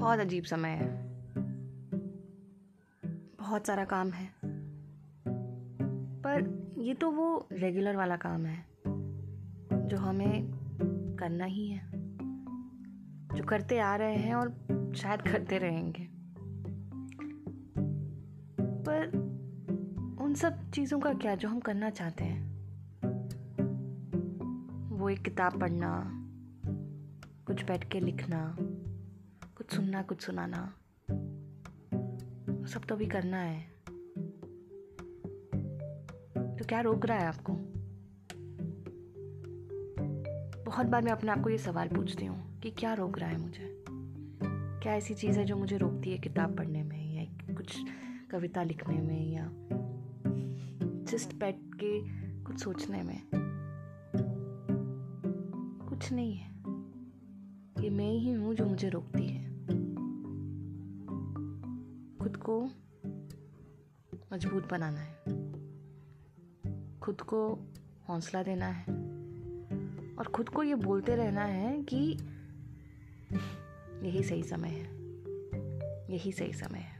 बहुत अजीब समय है। बहुत सारा काम है। पर ये तो वो रेगुलर वाला काम है, जो हमें करना ही है, जो करते आ रहे हैं और शायद करते रहेंगे। पर उन सब चीज़ों का क्या, जो हम करना चाहते हैं? वो एक किताब पढ़ना, कुछ बैठ के लिखना कुछ सुनना कुछ सुनाना। सब तो भी करना है। तो क्या रोक रहा है आपको? बहुत बार मैं अपने आप को ये सवाल पूछती हूँ कि क्या रोक रहा है मुझे? क्या ऐसी चीज़ है जो मुझे रोकती है किताब पढ़ने में या कुछ कविता लिखने में या जस्ट बैठ के कुछ सोचने में? कुछ नहीं है। ये मैं ही हूँ जो मुझे रोकती है। खुद को मज़बूत बनाना है। खुद को हौसला देना है। और खुद को ये बोलते रहना है कि यही सही समय है। यही सही समय है।